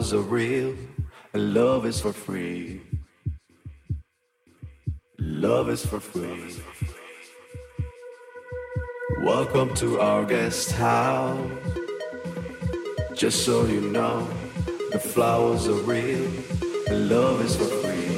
flowers are real and love is for free. Love is for free. Welcome to our guest house. Just so you know, the flowers are real and love is for free.